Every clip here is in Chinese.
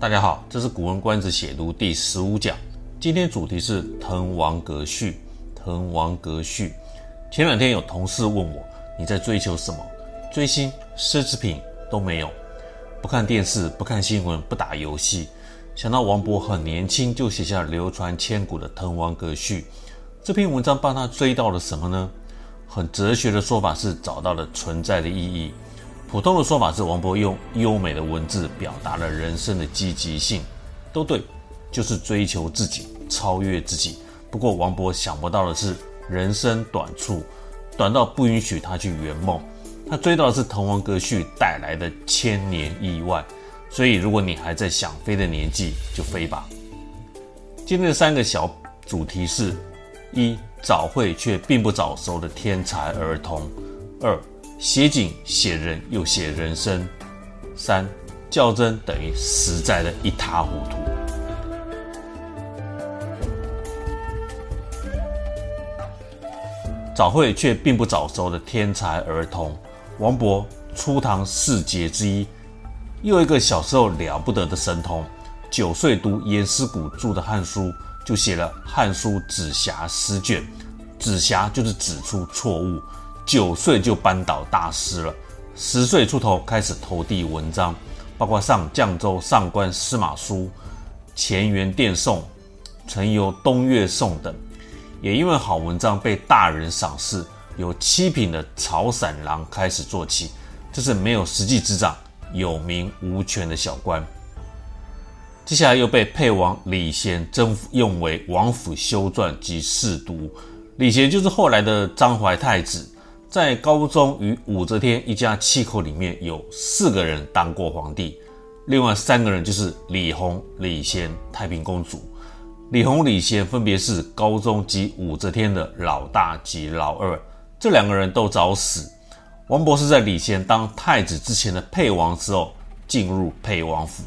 大家好，这是《古文观止》解读第十五讲。今天主题是滕王阁序。滕王阁序。前两天有同事问我，你在追求什么？追星、奢侈品都没有，不看电视，不看新闻，不打游戏。想到王勃很年轻就写下流传千古的《滕王阁序》，这篇文章帮他追到了什么呢？很哲学的说法是找到了存在的意义。普通的说法是，王勃用优美的文字表达了人生的积极性，都对，就是追求自己，超越自己。不过，王勃想不到的是，人生短促，短到不允许他去圆梦。他追到的是《滕王阁序》带来的千年意外。所以，如果你还在想飞的年纪，就飞吧。今天的三个小主题是：一、早慧却并不早熟的天才儿童；二、写景写人又写人生，三较真等于实在的一塌糊涂。早慧却并不早熟的天才儿童，王勃初唐四杰之一，又一个小时候了不得的神童。九岁读严师古著的《汉书》，就写了《汉书紫霞诗卷》，紫霞就是指出错误。九岁就扳倒大师了，十岁出头开始投递文章，包括上绛州上官司马书、前元殿颂、曾游东岳颂等。也因为好文章被大人赏识，由七品的朝散郎开始做起，这是没有实际执掌、有名无权的小官。接下来又被沛王李贤征用为王府修撰及侍读，李贤就是后来的章怀太子。在高宗与武则天一家七口里面，有四个人当过皇帝，另外三个人就是李弘、李贤、太平公主。李弘、李贤分别是高宗及武则天的老大及老二，这两个人都早死。王勃是在李贤当太子之前的沛王之后进入沛王府，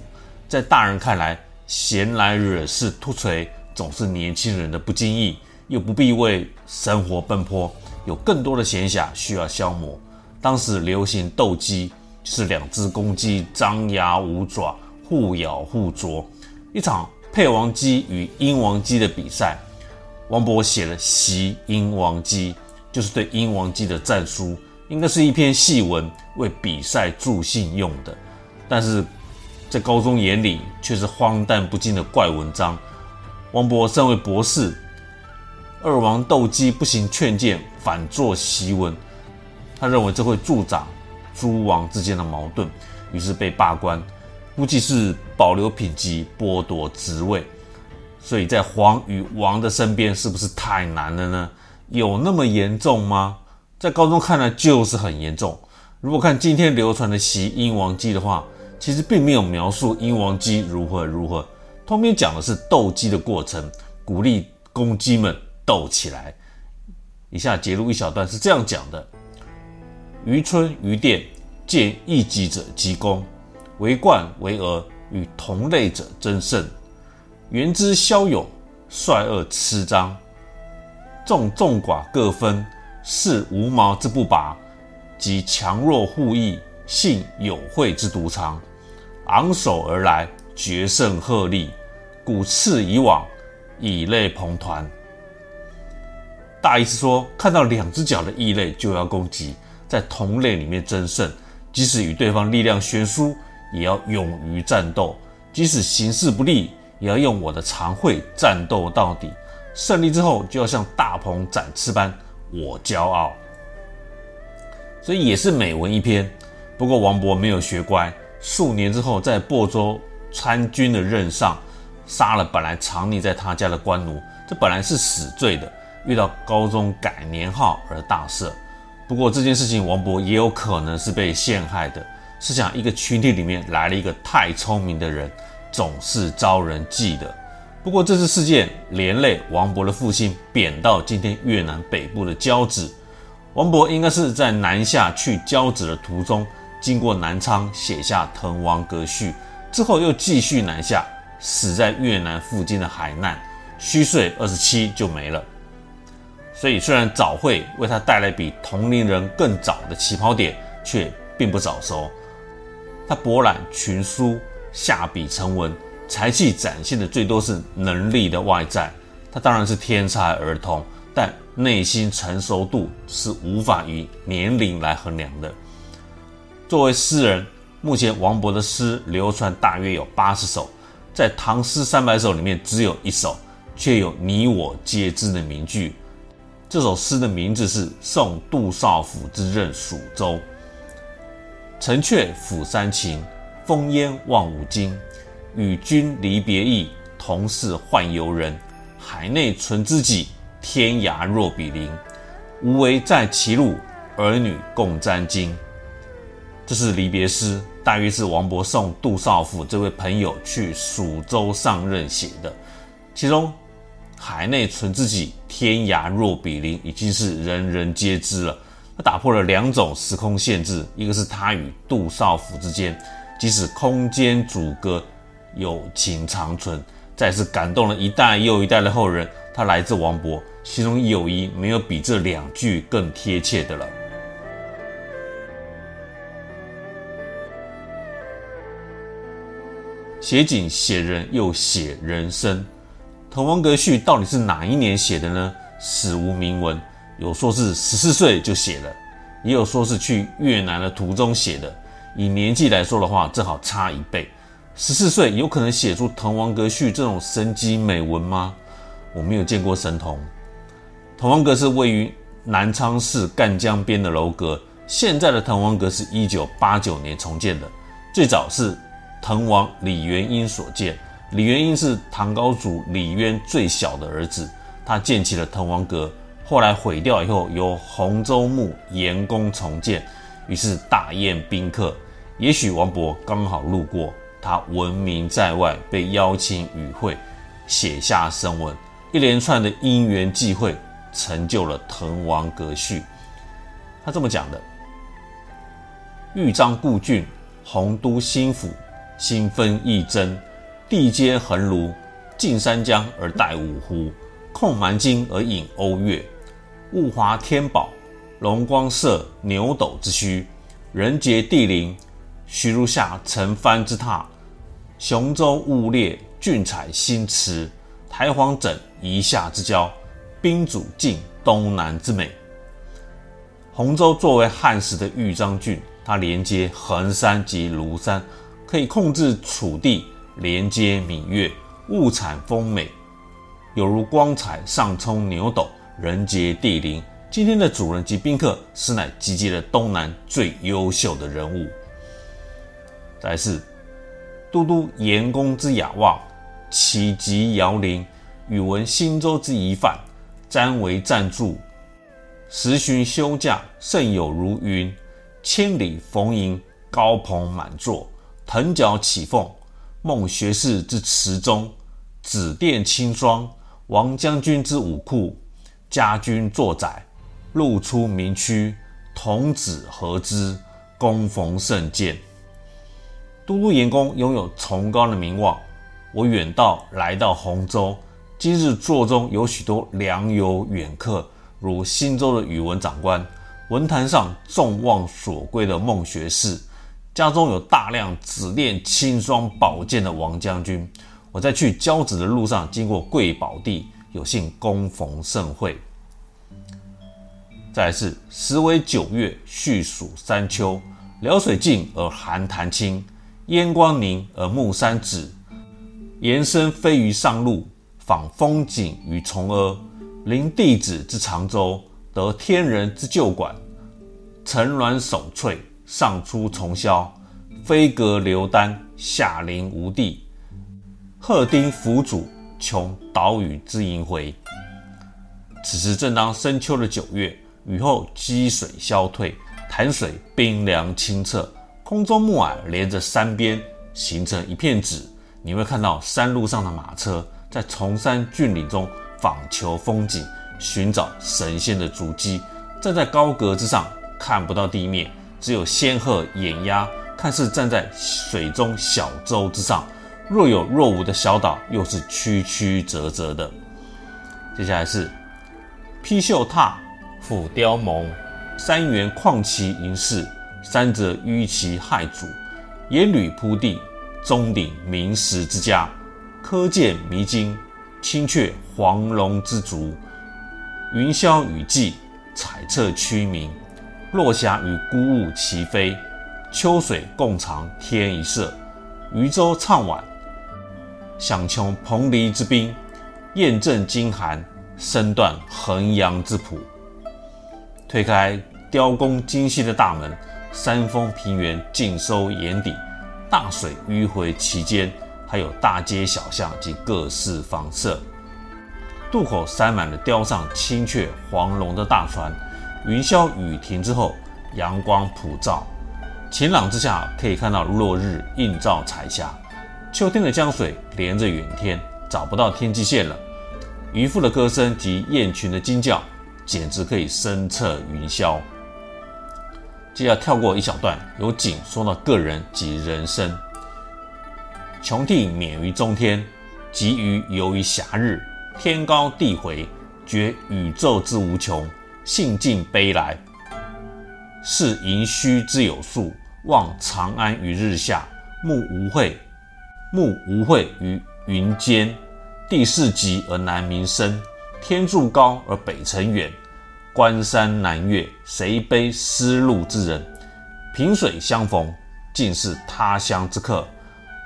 在大人看来，闲来惹事突捶，总是年轻人的不经意，又不必为生活奔波。有更多的闲暇需要消磨。当时流行斗鸡，是两只公鸡张牙舞爪，互咬互啄。一场配王鸡与鹰王鸡的比赛，王勃写了《袭鹰王鸡》，就是对鹰王鸡的战书，应该是一篇戏文，为比赛助兴用的。但是在高中眼里，却是荒诞不经的怪文章。王勃身为博士。二王斗鸡不行劝谏，反作檄文。他认为这会助长诸王之间的矛盾，于是被罢官。估计是保留品级，剥夺职位。所以在皇与王的身边，是不是太难了呢？有那么严重吗？在高中看来，就是很严重。如果看今天流传的《袭殷王鸡》的话，其实并没有描述殷王鸡如何如何，通篇讲的是斗鸡的过程，鼓励公鸡们。斗起来！以下节录一小段是这样讲的：于春于殿，见异己者击弓，为冠为额，与同类者争胜。元之骁勇，率恶痴张，众众寡各分，视无毛之不拔，及强弱互异，信有会之独长。昂首而来，决胜鹤立，鼓翅以往，以类朋团。大意是说，看到两只脚的异类就要攻击，在同类里面争胜，即使与对方力量悬殊，也要勇于战斗；即使形势不利，也要用我的长喙战斗到底。胜利之后，就要像大鹏展翅般，我骄傲。所以也是美文一篇。不过王勃没有学乖，数年之后在亳州参军的任上，杀了本来藏匿在他家的官奴，这本来是死罪的。遇到高宗改年号而大赦，不过这件事情王勃也有可能是被陷害的。试想，一个群体里面来了一个太聪明的人，总是招人忌的。不过这次事件连累王勃的父亲贬到今天越南北部的交趾，王勃应该是在南下去交趾的途中，经过南昌写下《滕王阁序》，之后又继续南下，死在越南附近的海难，虚岁二十七就没了。所以，虽然早慧为他带来比同龄人更早的起跑点，却并不早熟。他博览群书，下笔成文，才气展现的最多是能力的外在。他当然是天才儿童，但内心成熟度是无法以年龄来衡量的。作为诗人，目前王勃的诗流传大约有八十首，在《唐诗三百首》里面只有一首，却有你我皆知的名句。这首诗的名字是《送杜少府之任蜀州》。城阙辅三秦，烽烟望五津。与君离别意，同是宦游人。海内存知己，天涯若比邻。无为在歧路，儿女共沾巾。这是离别诗，大约是王勃送杜少府这位朋友去蜀州上任写的。其中“海内存知己，天涯若比邻”已经是人人皆知了。他打破了两种时空限制，一个是他与杜少府之间，即使空间阻隔，友情长存。再次感动了一代又一代的后人。他来自王勃，其中友谊没有比这两句更贴切的了。写景写人又写人生，《滕王阁序》到底是哪一年写的呢？史无明文，有说是十四岁就写了，也有说是去越南的途中写的。以年纪来说的话，正好差一倍。十四岁有可能写出《滕王阁序》这种神级美文吗？我没有见过神童。滕王阁是位于南昌市赣江边的楼阁，现在的滕王阁是一九八九年重建的，最早是滕王李元英所建。李元英是唐高祖李渊最小的儿子，他建起了滕王阁，后来毁掉以后，由洪州牧严公重建，于是大宴宾客。也许王勃刚好路过。他闻名在外，被邀请与会，写下声闻，一连串的因缘际会，成就了《滕王阁序》。他这么讲的：豫章故郡，洪都新府，星分翼臻，地接横芦，近三江而带五湖，控蛮荆而引瓯越，物华天宝，龙光射牛斗之墟，人杰地灵，徐如下陈蕃之榻。雄州雾列，俊采新词；台隍枕夷夏之交，宾主尽东南之美。洪州作为汉时的豫章郡，它连接衡山及庐山，可以控制楚地，连接闽越，物产丰美，有如光彩上冲牛斗，人杰地灵。今天的主人及宾客，实乃集结了东南最优秀的人物。再是。都督严公之雅望，启极遥临；宇文新州之遗范，瞻为赞着。时旬休假，甚有如云；千里逢迎，高朋满座。腾蛟起凤，孟学士之池中；紫殿青霜，王将军之武库。家军作宰，路出名区，童子何之，恭逢甚见。都督严公拥有崇高的名望，我远道来到洪州，今日座中有许多良友远客，如新州的宇文长官，文坛上众望所归的孟学士，家中有大量紫殿青霜宝剑的王将军。我在去交趾的路上经过贵宝地，有幸恭逢盛会。再来是时为九月，序属三秋，辽水尽而寒潭清。烟光凝而暮山紫，延伸飞于上路，访风景于崇阿。临帝子之长洲，得天人之旧馆。层峦耸翠，上出重霄。飞阁流丹，下临无地。鹤汀凫渚，穷岛屿之萦回。此时正当深秋的九月，雨后积水消退，潭水冰凉清澈。空中暮霭连着山边，形成一片纸。你会看到山路上的马车在崇山峻岭中访求风景，寻找神仙的足迹。站在高阁之上，看不到地面，只有仙鹤掩鸭，看似站在水中小舟之上。若有若无的小岛，又是曲曲折折的。接下来是披绣踏，俯雕甍，山原旷其盈视。山泽淤其骇阻，烟缕铺地，钟鼎明时之家，科鉴迷津，青雀黄龙之足。云霄雨霁，彩彻区明。落霞与孤鹜齐飞，秋水共长天一色。渔舟唱晚，响穷彭蠡之滨。雁阵惊寒，声断衡阳之浦。推开雕工精细的大门，山峰平原尽收眼底。大水迂回其间，还有大街小巷及各式房舍。渡口塞满了雕上青雀、黄龙的大船。云霄雨停之后，阳光普照，晴朗之下可以看到落日映照彩霞。秋天的江水连着远天，找不到天际线了。渔夫的歌声及雁群的惊叫，简直可以声彻云霄。接着跳过一小段，由景说到个人及人生。穷地免于中天，急于游于暇日。天高地回，觉宇宙之无穷。兴尽悲来，是盈虚之有数。望长安于日下，目无晦，目无晦于云间。地势极而南溟深，天柱高而北辰远。关山难越，谁悲失路之人？萍水相逢，尽是他乡之客。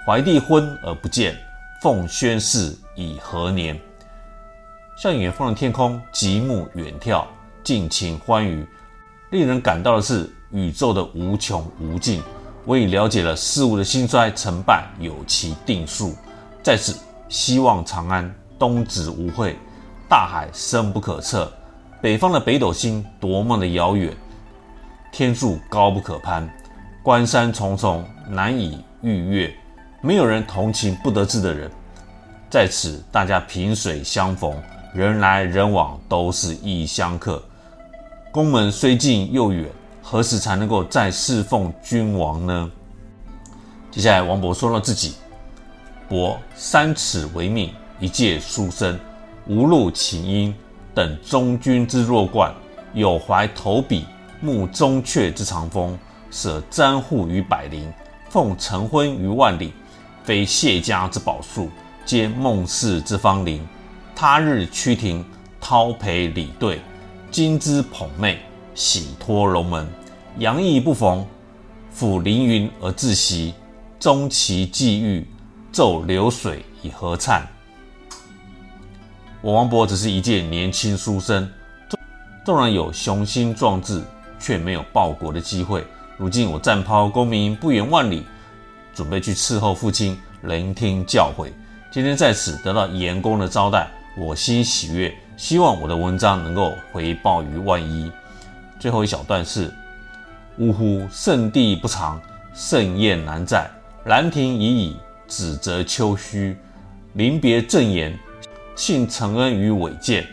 怀帝昏而不见，奉宣室以何年？向远方的天空极目远眺，尽情欢愉。令人感到的是宇宙的无穷无尽。我已了解了事物的兴衰成败有其定数，在此希望长安冬止无晦，大海深不可测。北方的北斗星多么的遥远，天柱高不可攀，关山重重难以逾越，没有人同情不得志的人。在此，大家萍水相逢，人来人往，都是异乡客。宫门虽近又远，何时才能够再侍奉君王呢？接下来，王勃说了自己：“伯三尺为命，一介书生，无路请缨。”等中军之弱冠，有怀投笔，慕中阙之长风，舍簪笏于百龄，奉晨昏于万里，非谢家之宝树，皆孟氏之芳邻。他日趋庭，叨陪礼对，金枝捧媚，喜托龙门。阳意不逢，俯凌云而自惜，终其际遇，奏流水以何灿？我王勃只是一介年轻书生，纵然有雄心壮志，却没有报国的机会。如今我暂抛功名，不远万里，准备去伺候父亲，聆听教诲。今天在此得到严公的招待，我心喜悦，希望我的文章能够回报于万一。最后一小段是：呜呼，圣地不长，盛宴难再。兰亭已矣，只择丘墟。临别赠言。幸承恩于伟饯，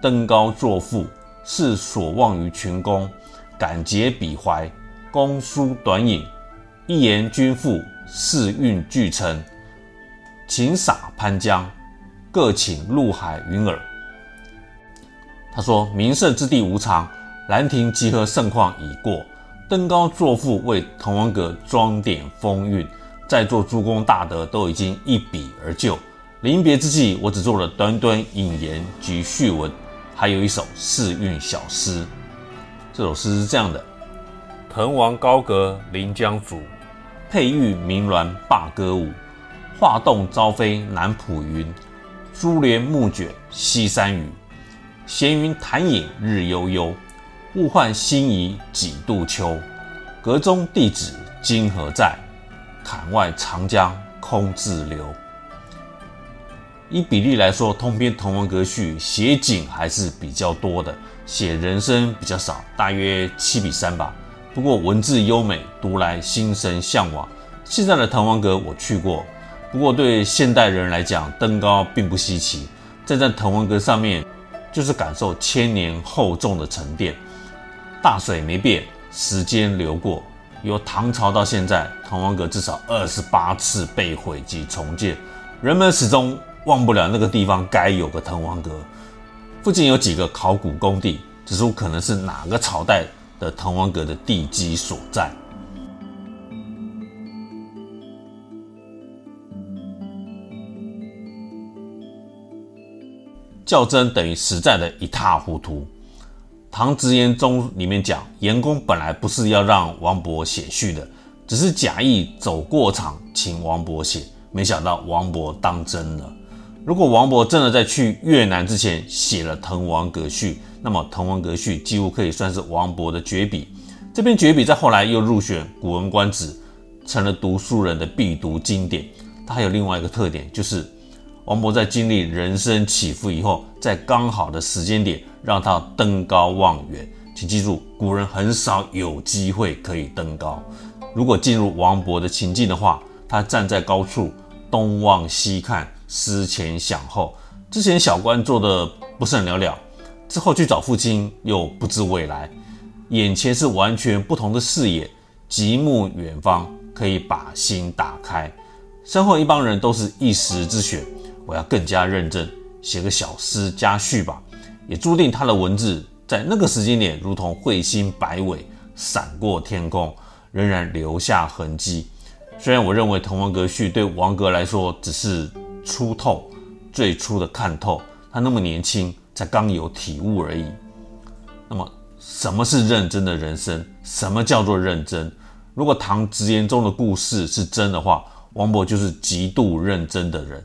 登高作赋，是所望于群公。感竭鄙怀，公书短引，一言均赋，四韵俱成。请洒潘江，各倾陆海云耳。他说：“名胜之地无常，兰亭集合盛况已过。登高作赋，为滕王阁装点风韵，在座诸公大德都已经一笔而就。”临别之际，我只做了短短引言及序文，还有一首四韵小诗。这首诗是这样的：滕王高阁临江渚，佩玉鸣鸾罢歌舞。画栋朝飞南浦云，珠帘暮卷西山雨。闲云潭影日悠悠，物换星移几度秋。阁中帝子今何在？槛外长江空自流。以比例来说，通篇《滕王阁序》写景还是比较多的，写人生比较少，大约七比三吧。不过文字优美，读来心生向往。现在的滕王阁我去过，不过对现代人来讲，登高并不稀奇。站在滕王阁上面，就是感受千年厚重的沉淀。大水没变，时间流过，由唐朝到现在，滕王阁至少二十八次被毁及重建，人们始终。忘不了那个地方该有个滕王阁，附近有几个考古工地，指出可能是哪个朝代的滕王阁的地基所在。较真等于实在的一塌糊涂。唐直言中里面讲，严公本来不是要让王勃写序的，只是假意走过场请王勃写，没想到王勃当真了。如果王勃真的在去越南之前写了《滕王阁序》，那么《滕王阁序》几乎可以算是王勃的绝笔。这篇绝笔在后来又入选《古文观止》，成了读书人的必读经典。它还有另外一个特点，就是王勃在经历人生起伏以后，在刚好的时间点让他登高望远。请记住，古人很少有机会可以登高。如果进入王勃的情境的话，他站在高处，东望西看，思前想后。之前小官做的不是很了了，之后去找父亲又不知未来。眼前是完全不同的视野，极目远方，可以把心打开。身后一帮人都是一时之选，我要更加认真，写个小诗加序吧。也注定他的文字在那个时间点，如同彗星摆尾，闪过天空，仍然留下痕迹。虽然我认为《滕王阁序》对王格来说只是初透，最初的看透，他那么年轻，才刚有体悟而已。那么。什么是认真的人生？什么叫做认真？如果唐直言中的故事是真的话，王勃就是极度认真的人。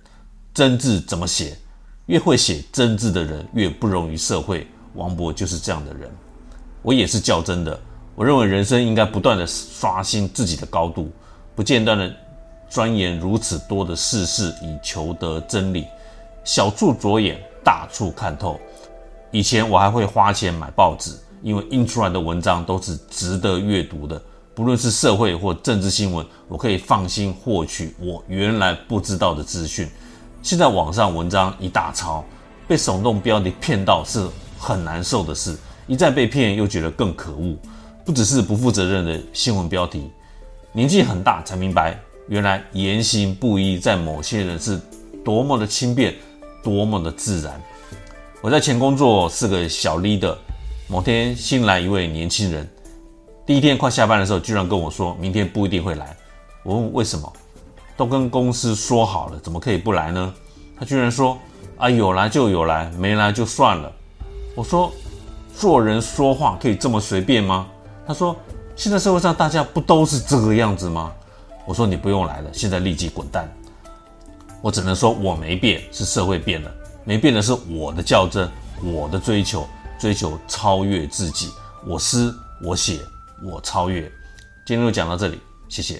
真字怎么写？越会写真字的人越不容于社会。王勃就是这样的人。我也是较真的。我认为人生应该不断地刷新自己的高度，不间断地钻研如此多的世事，以求得真理。小处着眼，大处看透。以前我还会花钱买报纸。因为印出来的文章都是值得阅读的，不论是社会或政治新闻，我可以放心获取我原来不知道的资讯。现在网上文章一大抄，被耸动标题骗到是很难受的事，一再被骗又觉得更可恶。不只是不负责任的新闻标题，年纪很大才明白，原来言行不一在某些人是多么的轻便，多么的自然。我在前工作是个小 leader。某天新来一位年轻人，第一天快下班的时候，居然跟我说明天不一定会来。我问为什么？都跟公司说好了，怎么可以不来呢？他居然说：“啊，有来就有来，没来就算了。”我说：“做人说话可以这么随便吗？”他说：“现在社会上大家不都是这个样子吗？”我说：“你不用来了，现在立即滚蛋。”我只能说我没变，是社会变了，没变的是我的较真，我的追求。追求超越自己，我思我写我超越。今天就讲到这里，谢谢。